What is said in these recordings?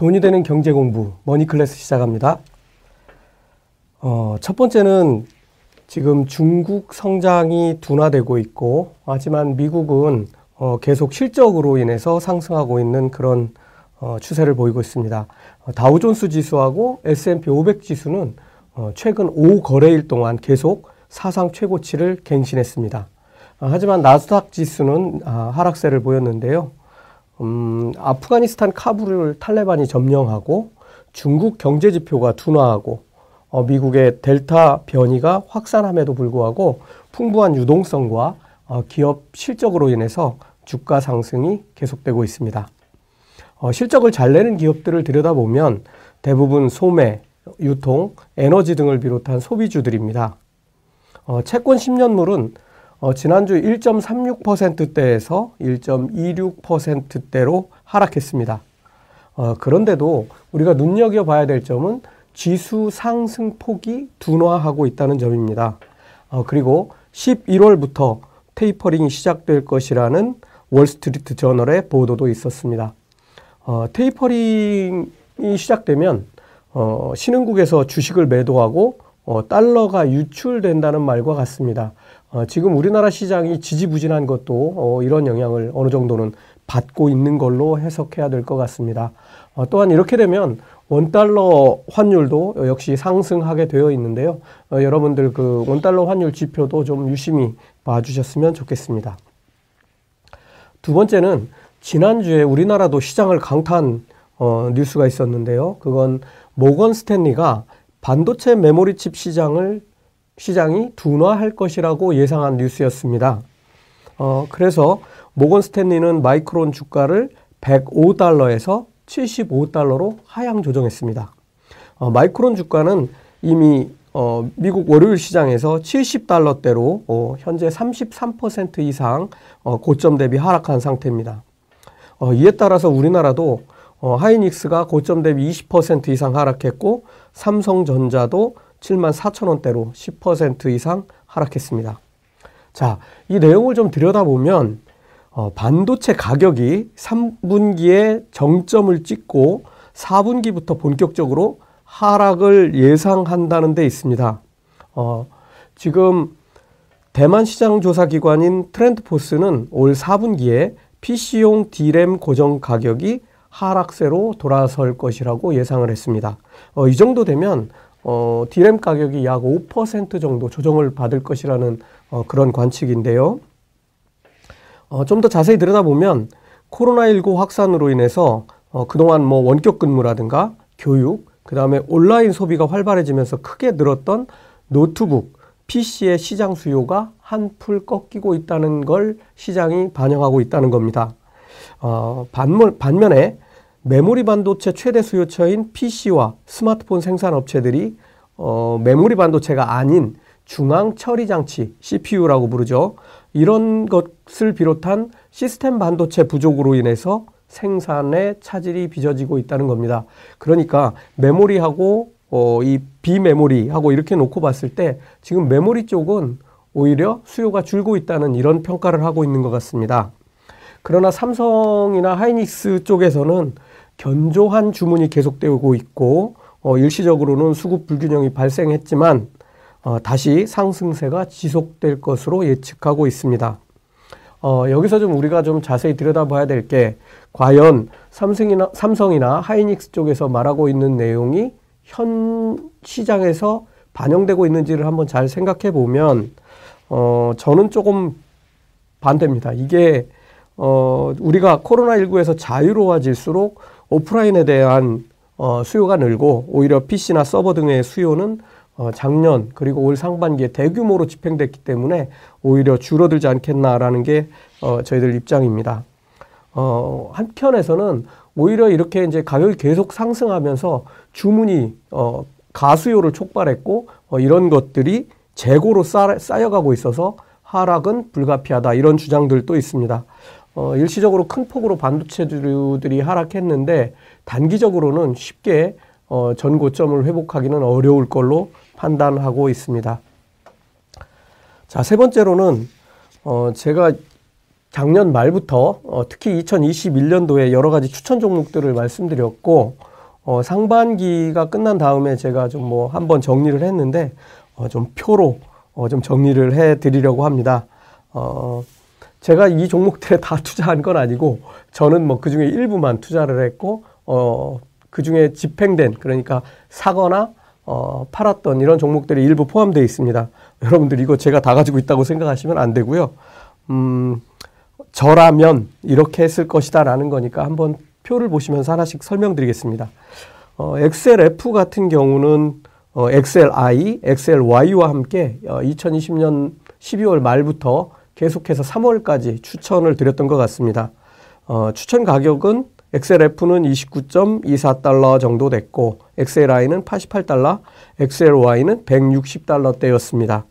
돈이 되는 경제 공부 머니 클래스 시작합니다. 어, 첫 번째는 지금 중국 성장이 둔화되고 있고 하지만 미국은 어, 계속 실적으로 인해서 상승하고 있는 그런 어, 추세를 보이고 있습니다. 어, 다우존스 지수하고 S&P 500 지수는 어, 최근 5거래일 동안 계속 사상 최고치를 갱신했습니다. 어, 하지만 나스닥 지수는 아, 하락세를 보였는데요. 음, 아프가니스탄 카불을 탈레반이 점령하고 중국 경제 지표가 둔화하고 어, 미국의 델타 변이가 확산함에도 불구하고 풍부한 유동성과 어, 기업 실적으로 인해서 주가 상승이 계속되고 있습니다. 어, 실적을 잘 내는 기업들을 들여다보면 대부분 소매, 유통, 에너지 등을 비롯한 소비주들입니다. 어, 채권 10년물은 어, 지난주 1.36%대에서 1.26%대로 하락했습니다. 어, 그런데도 우리가 눈여겨봐야 될 점은 지수 상승 폭이 둔화하고 있다는 점입니다. 어, 그리고 11월부터 테이퍼링이 시작될 것이라는 월스트리트 저널의 보도도 있었습니다. 어, 테이퍼링이 시작되면 어, 신흥국에서 주식을 매도하고 어, 달러가 유출된다는 말과 같습니다. 어, 지금 우리나라 시장이 지지부진한 것도 어, 이런 영향을 어느 정도는 받고 있는 걸로 해석해야 될 것 같습니다. 어, 또한 이렇게 되면 원달러 환율도 역시 상승하게 되어 있는데요. 어, 여러분들 그 원달러 환율 지표도 좀 유심히 봐주셨으면 좋겠습니다. 두 번째는 지난주에 우리나라도 시장을 강타한 어, 뉴스가 있었는데요. 그건 모건 스탠리가 반도체 메모리 칩 시장을 시장이 둔화할 것이라고 예상한 뉴스였습니다. 어, 그래서 모건 스탠리는 마이크론 주가를 105달러에서 75달러로 하향 조정했습니다. 어, 마이크론 주가는 이미 어, 미국 월요일 시장에서 70달러대로 어, 현재 33% 이상 어, 고점 대비 하락한 상태입니다. 어, 이에 따라서 우리나라도 어, 하이닉스가 고점 대비 20% 이상 하락했고 삼성전자도 7만 4천 원대로 10% 이상 하락했습니다. 자, 이 내용을 좀 들여다보면 어, 반도체 가격이 3분기에 정점을 찍고 4분기부터 본격적으로 하락을 예상한다는 데 있습니다. 어, 지금 대만 시장 조사 기관인 트렌드포스는 올 4분기에 PC용 D램 고정 가격이 하락세로 돌아설 것이라고 예상을 했습니다. 어, 이 정도 되면 어, D램 가격이 약 5% 정도 조정을 받을 것이라는 어, 그런 관측인데요. 어, 좀 더 자세히 들여다보면 코로나19 확산으로 인해서 어, 그동안 뭐 원격 근무라든가 교육, 그 다음에 온라인 소비가 활발해지면서 크게 늘었던 노트북, PC의 시장 수요가 한풀 꺾이고 있다는 걸 시장이 반영하고 있다는 겁니다. 어, 반면, 반면에 메모리 반도체 최대 수요처인 PC와 스마트폰 생산 업체들이 어, 메모리 반도체가 아닌 중앙 처리 장치 CPU라고 부르죠. 이런 것을 비롯한 시스템 반도체 부족으로 인해서 생산에 차질이 빚어지고 있다는 겁니다. 그러니까 메모리하고 어, 이 비메모리하고 이렇게 놓고 봤을 때 지금 메모리 쪽은 오히려 수요가 줄고 있다는 이런 평가를 하고 있는 것 같습니다. 그러나 삼성이나 하이닉스 쪽에서는 견조한 주문이 계속되고 있고 어, 일시적으로는 수급 불균형이 발생했지만 어, 다시 상승세가 지속될 것으로 예측하고 있습니다. 어, 여기서 좀 우리가 좀 자세히 들여다봐야 될 게 과연 삼성이나, 삼성이나 하이닉스 쪽에서 말하고 있는 내용이 현 시장에서 반영되고 있는지를 한번 잘 생각해 보면 어, 저는 조금 반대입니다. 이게 어, 우리가 코로나19에서 자유로워질수록 오프라인에 대한 어, 수요가 늘고 오히려 PC나 서버 등의 수요는 어, 작년 그리고 올 상반기에 대규모로 집행됐기 때문에 오히려 줄어들지 않겠나라는 게 어, 저희들 입장입니다. 어, 한편에서는 오히려 이렇게 이제 가격이 계속 상승하면서 주문이 어, 가수요를 촉발했고 어, 이런 것들이 재고로 쌓, 쌓여가고 있어서 하락은 불가피하다 이런 주장들도 있습니다. 어, 일시적으로 큰 폭으로 반도체들이 하락했는데 단기적으로는 쉽게 어, 전 고점을 회복하기는 어려울 걸로 판단하고 있습니다. 자, 세 번째로는 어, 제가 작년 말부터 어, 특히 2021년도에 여러 가지 추천 종목들을 말씀드렸고 어, 상반기가 끝난 다음에 제가 좀 뭐 한번 정리를 했는데 어, 좀 표로 어, 좀 정리를 해 드리려고 합니다. 어, 제가 이 종목들에 다 투자한 건 아니고 저는 뭐 그중에 일부만 투자를 했고 어, 그중에 집행된 그러니까 사거나 어, 팔았던 이런 종목들이 일부 포함되어 있습니다. 여러분들 이거 제가 다 가지고 있다고 생각하시면 안 되고요. 음, 저라면 이렇게 했을 것이다라는 거니까 한번 표를 보시면서 하나씩 설명드리겠습니다. 어, XLF 같은 경우는 어, XLI, XLY와 함께 어, 2020년 12월 말부터 계속해서 3월까지 추천을 드렸던 것 같습니다. 어, 추천 가격은 XLF는 29.24달러 정도 됐고 XLI는 88달러, XLY는 160달러대였습니다.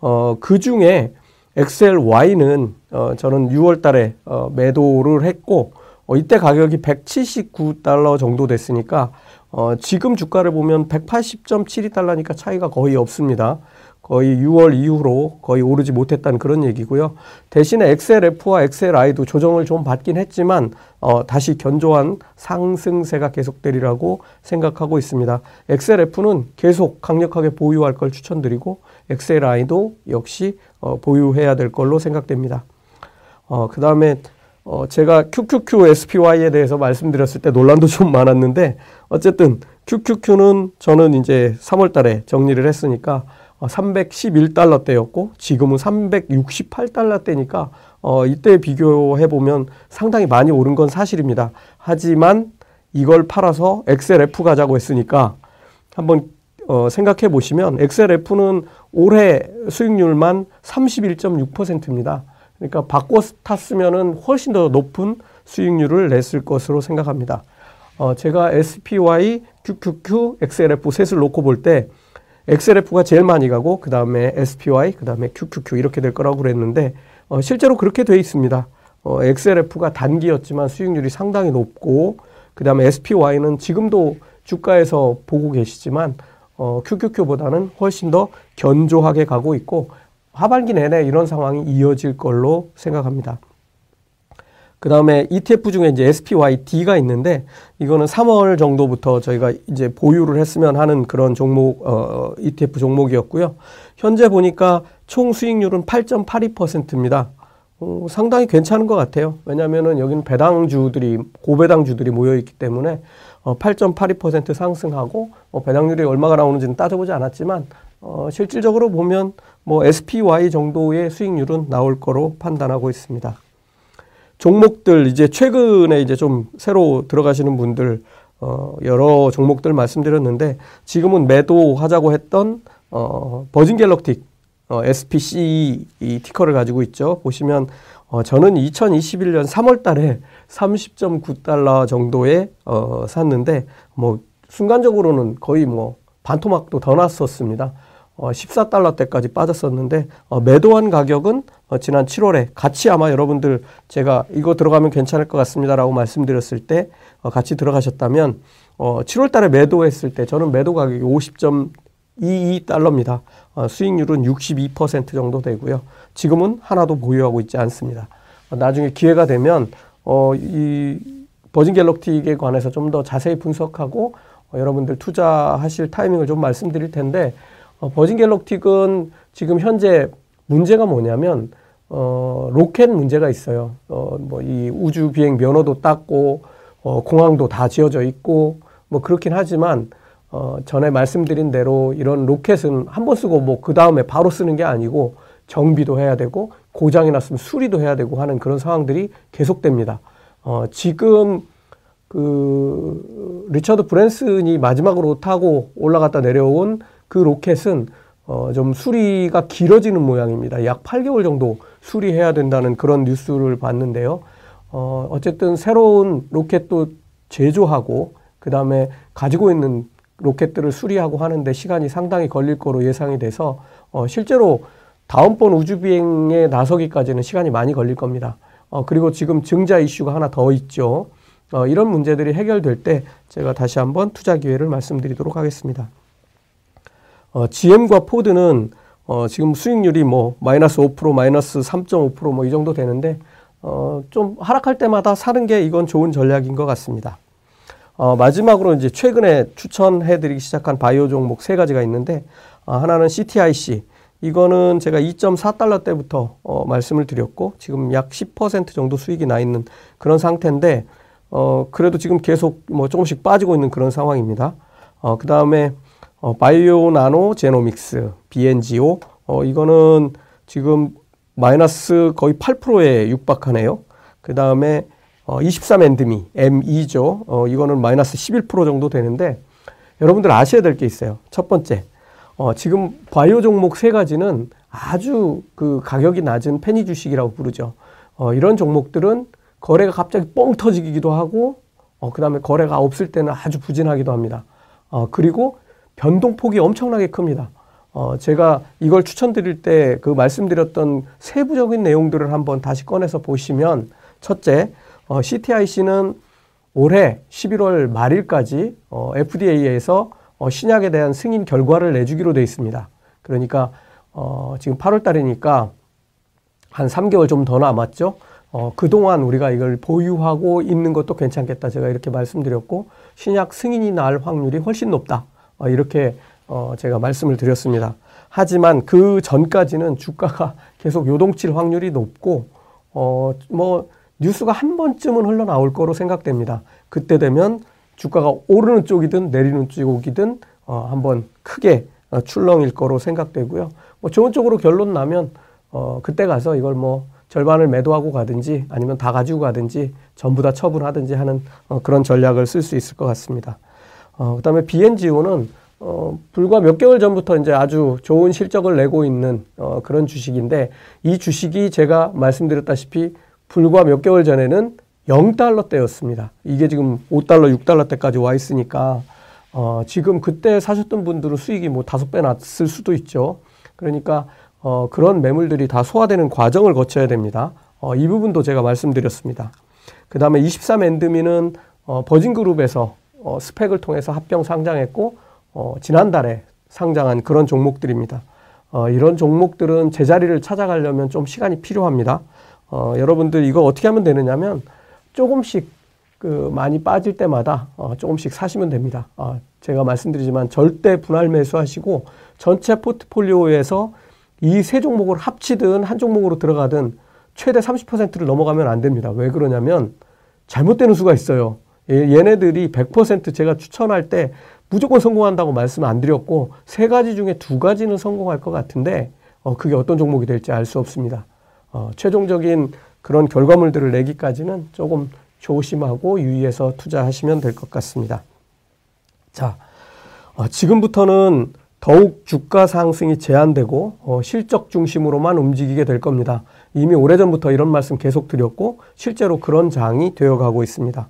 어, 그 중에 XLY는 어, 저는 6월 달에 어, 매도를 했고 어, 이때 가격이 179달러 정도 됐으니까 어, 지금 주가를 보면 180.72달러니까 차이가 거의 없습니다. 거의 6월 이후로 거의 오르지 못했다는 그런 얘기고요. 대신에 XLF와 XLI도 조정을 좀 받긴 했지만 어, 다시 견조한 상승세가 계속되리라고 생각하고 있습니다. XLF는 계속 강력하게 보유할 걸 추천드리고 XLI도 역시 어, 보유해야 될 걸로 생각됩니다. 어, 그 다음에 어, 제가 QQQ SPY에 대해서 말씀드렸을 때 논란도 좀 많았는데 어쨌든 QQQ는 저는 이제 3월 달에 정리를 했으니까 311달러대였고 어, 지금은 368달러대니까 어, 이때 비교해 보면 상당히 많이 오른 건 사실입니다. 하지만 이걸 팔아서 XLF 가자고 했으니까 한번 어, 생각해 보시면 XLF는 올해 수익률만 31.6%입니다. 그러니까 바꿔 탔으면은 훨씬 더 높은 수익률을 냈을 것으로 생각합니다. 어, 제가 SPY, QQQ, XLF 셋을 놓고 볼때 XLF가 제일 많이 가고 그 다음에 SPY, 그 다음에 QQQ 이렇게 될 거라고 그랬는데 어, 실제로 그렇게 돼 있습니다. 어, XLF가 단기였지만 수익률이 상당히 높고 그 다음에 SPY는 지금도 주가에서 보고 계시지만 어, QQQ보다는 훨씬 더 견조하게 가고 있고 하반기 내내 이런 상황이 이어질 걸로 생각합니다. 그 다음에 ETF 중에 이제 SPYD가 있는데 이거는 3월 정도부터 저희가 이제 보유를 했으면 하는 그런 종목, 어, ETF 종목이었고요. 현재 보니까 총 수익률은 8.82%입니다. 어, 상당히 괜찮은 것 같아요. 왜냐면은 여기는 배당주들이, 고배당주들이 모여있기 때문에 어, 8.82% 상승하고 어, 배당률이 얼마가 나오는지는 따져보지 않았지만 어, 실질적으로 보면 뭐 SPY 정도의 수익률은 나올 거로 판단하고 있습니다. 종목들 이제 최근에 이제 좀 새로 들어가시는 분들 어, 여러 종목들 말씀드렸는데 지금은 매도하자고 했던 어, 버진 갤럭틱 어, SPC 이 티커를 가지고 있죠. 보시면 어, 저는 2021년 3월 달에 30.9달러 정도에 어, 샀는데 뭐 순간적으로는 거의 뭐 반토막도 더 났었습니다. 어, 14달러대까지 빠졌었는데 어, 매도한 가격은 어, 지난 7월에 같이 아마 여러분들 제가 이거 들어가면 괜찮을 것 같습니다라고 말씀드렸을 때 어, 같이 들어가셨다면 어, 7월 달에 매도했을 때 저는 매도 가격이 50.22달러입니다. 어, 수익률은 62% 정도 되고요. 지금은 하나도 보유하고 있지 않습니다. 어, 나중에 기회가 되면 어, 이 버진 갤럭틱에 관해서 좀 더 자세히 분석하고 어, 여러분들 투자하실 타이밍을 좀 말씀드릴 텐데 어, 버진 갤럭틱은 지금 현재 문제가 뭐냐면 어, 로켓 문제가 있어요. 어, 뭐 이 우주 비행 면허도 땄고 어, 공항도 다 지어져 있고 뭐 그렇긴 하지만 어, 전에 말씀드린 대로 이런 로켓은 한 번 쓰고 뭐 그 다음에 바로 쓰는 게 아니고 정비도 해야 되고 고장이 났으면 수리도 해야 되고 하는 그런 상황들이 계속됩니다. 어, 지금 그 리처드 브랜슨이 마지막으로 타고 올라갔다 내려온 그 로켓은 어, 좀 수리가 길어지는 모양입니다. 약 8개월 정도 수리해야 된다는 그런 뉴스를 봤는데요. 어, 어쨌든 새로운 로켓도 제조하고 그 다음에 가지고 있는 로켓들을 수리하고 하는데 시간이 상당히 걸릴 거로 예상이 돼서 어, 실제로 다음번 우주 비행에 나서기까지는 시간이 많이 걸릴 겁니다. 어, 그리고 지금 증자 이슈가 하나 더 있죠. 어, 이런 문제들이 해결될 때 제가 다시 한번 투자 기회를 말씀드리도록 하겠습니다. 어, GM과 포드는 어, 지금 수익률이 뭐 마이너스 5% 마이너스 3.5%뭐 이 정도 되는데 어, 좀 하락할 때마다 사는 게 이건 좋은 전략인 것 같습니다. 어, 마지막으로 이제 최근에 추천해드리기 시작한 바이오 종목 세 가지가 있는데 어, 하나는 CTIC. 이거는 제가 2.4달러 때부터 어, 말씀을 드렸고 지금 약 10% 정도 수익이 나 있는 그런 상태인데 어, 그래도 지금 계속 뭐 조금씩 빠지고 있는 그런 상황입니다. 어, 그 다음에 어, 바이오 나노 제노믹스 BNGO 어, 이거는 지금 마이너스 거의 8%에 육박하네요. 그 다음에 어, 23 엔드미 M2죠. 어, 이거는 마이너스 11% 정도 되는데 여러분들 아셔야 될 게 있어요. 첫 번째, 어, 지금 바이오 종목 세 가지는 아주 그 가격이 낮은 페니 주식이라고 부르죠. 어, 이런 종목들은 거래가 갑자기 뻥 터지기도 하고, 어, 그 다음에 거래가 없을 때는 아주 부진하기도 합니다. 어, 그리고 변동폭이 엄청나게 큽니다. 어, 제가 이걸 추천드릴 때 그 말씀드렸던 세부적인 내용들을 한번 다시 꺼내서 보시면 첫째, 어, CTIC는 올해 11월 말일까지 어, FDA에서 어, 신약에 대한 승인 결과를 내주기로 되어 있습니다. 그러니까 어, 지금 8월 달이니까 한 3개월 좀 더 남았죠. 어, 그동안 우리가 이걸 보유하고 있는 것도 괜찮겠다. 제가 이렇게 말씀드렸고, 신약 승인이 날 확률이 훨씬 높다. 어, 이렇게 어, 제가 말씀을 드렸습니다. 하지만 그 전까지는 주가가 계속 요동칠 확률이 높고, 어, 뭐, 뉴스가 한 번쯤은 흘러나올 거로 생각됩니다. 그때 되면 주가가 오르는 쪽이든 내리는 쪽이든 어, 한번 크게 어, 출렁일 거로 생각되고요. 뭐 좋은 쪽으로 결론 나면 어, 그때 가서 이걸 뭐 절반을 매도하고 가든지 아니면 다 가지고 가든지 전부 다 처분하든지 하는 어, 그런 전략을 쓸 수 있을 것 같습니다. 어, 그다음에 BNGO는 어, 불과 몇 개월 전부터 이제 아주 좋은 실적을 내고 있는 어, 그런 주식인데 이 주식이 제가 말씀드렸다시피 불과 몇 개월 전에는 0달러대였습니다. 이게 지금 5달러, 6달러대까지 와 있으니까 어, 지금 그때 사셨던 분들은 수익이 뭐 다섯 배 났을 수도 있죠. 그러니까 어, 그런 매물들이 다 소화되는 과정을 거쳐야 됩니다. 어, 이 부분도 제가 말씀드렸습니다. 그 다음에 23엔드미는 어, 버진그룹에서 어, 스펙을 통해서 합병 상장했고 어, 지난달에 상장한 그런 종목들입니다. 어, 이런 종목들은 제자리를 찾아가려면 좀 시간이 필요합니다. 어, 여러분들 이거 어떻게 하면 되느냐면 조금씩 그 많이 빠질 때마다 어, 조금씩 사시면 됩니다. 어, 제가 말씀드리지만 절대 분할 매수하시고 전체 포트폴리오에서 이 세 종목을 합치든 한 종목으로 들어가든 최대 30%를 넘어가면 안 됩니다. 왜 그러냐면 잘못되는 수가 있어요. 얘네들이 100% 제가 추천할 때 무조건 성공한다고 말씀 안 드렸고 세 가지 중에 두 가지는 성공할 것 같은데 어, 그게 어떤 종목이 될지 알 수 없습니다. 어, 최종적인 그런 결과물들을 내기까지는 조금 조심하고 유의해서 투자하시면 될 것 같습니다. 자, 어, 지금부터는 더욱 주가 상승이 제한되고 어, 실적 중심으로만 움직이게 될 겁니다. 이미 오래전부터 이런 말씀 계속 드렸고 실제로 그런 장이 되어가고 있습니다.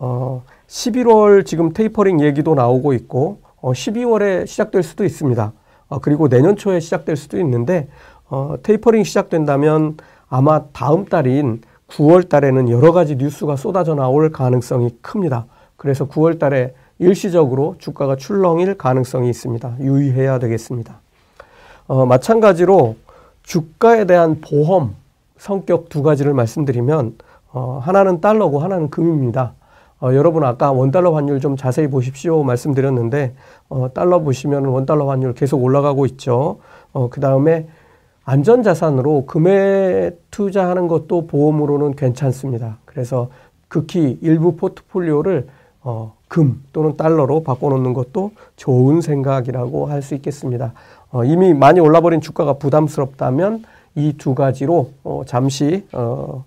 어, 11월 지금 테이퍼링 얘기도 나오고 있고 어, 12월에 시작될 수도 있습니다. 어, 그리고 내년 초에 시작될 수도 있는데 어, 테이퍼링 시작된다면 아마 다음 달인 9월 달에는 여러 가지 뉴스가 쏟아져 나올 가능성이 큽니다. 그래서 9월 달에 일시적으로 주가가 출렁일 가능성이 있습니다. 유의해야 되겠습니다. 어, 마찬가지로 주가에 대한 보험 성격 두 가지를 말씀드리면 어, 하나는 달러고 하나는 금입니다. 어, 여러분 아까 원달러 환율 좀 자세히 보십시오 말씀드렸는데 어, 달러 보시면 원달러 환율 계속 올라가고 있죠. 어, 그 다음에 안전자산으로 금에 투자하는 것도 보험으로는 괜찮습니다. 그래서 극히 일부 포트폴리오를 어, 금 또는 달러로 바꿔놓는 것도 좋은 생각이라고 할 수 있겠습니다. 어, 이미 많이 올라버린 주가가 부담스럽다면 이 두 가지로 어, 잠시 어,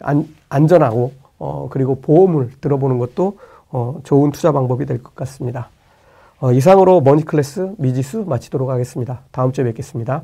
안, 안전하고 어, 그리고 보험을 들어보는 것도 어, 좋은 투자 방법이 될 것 같습니다. 어, 이상으로 머니클래스 미지수 마치도록 하겠습니다. 다음 주에 뵙겠습니다.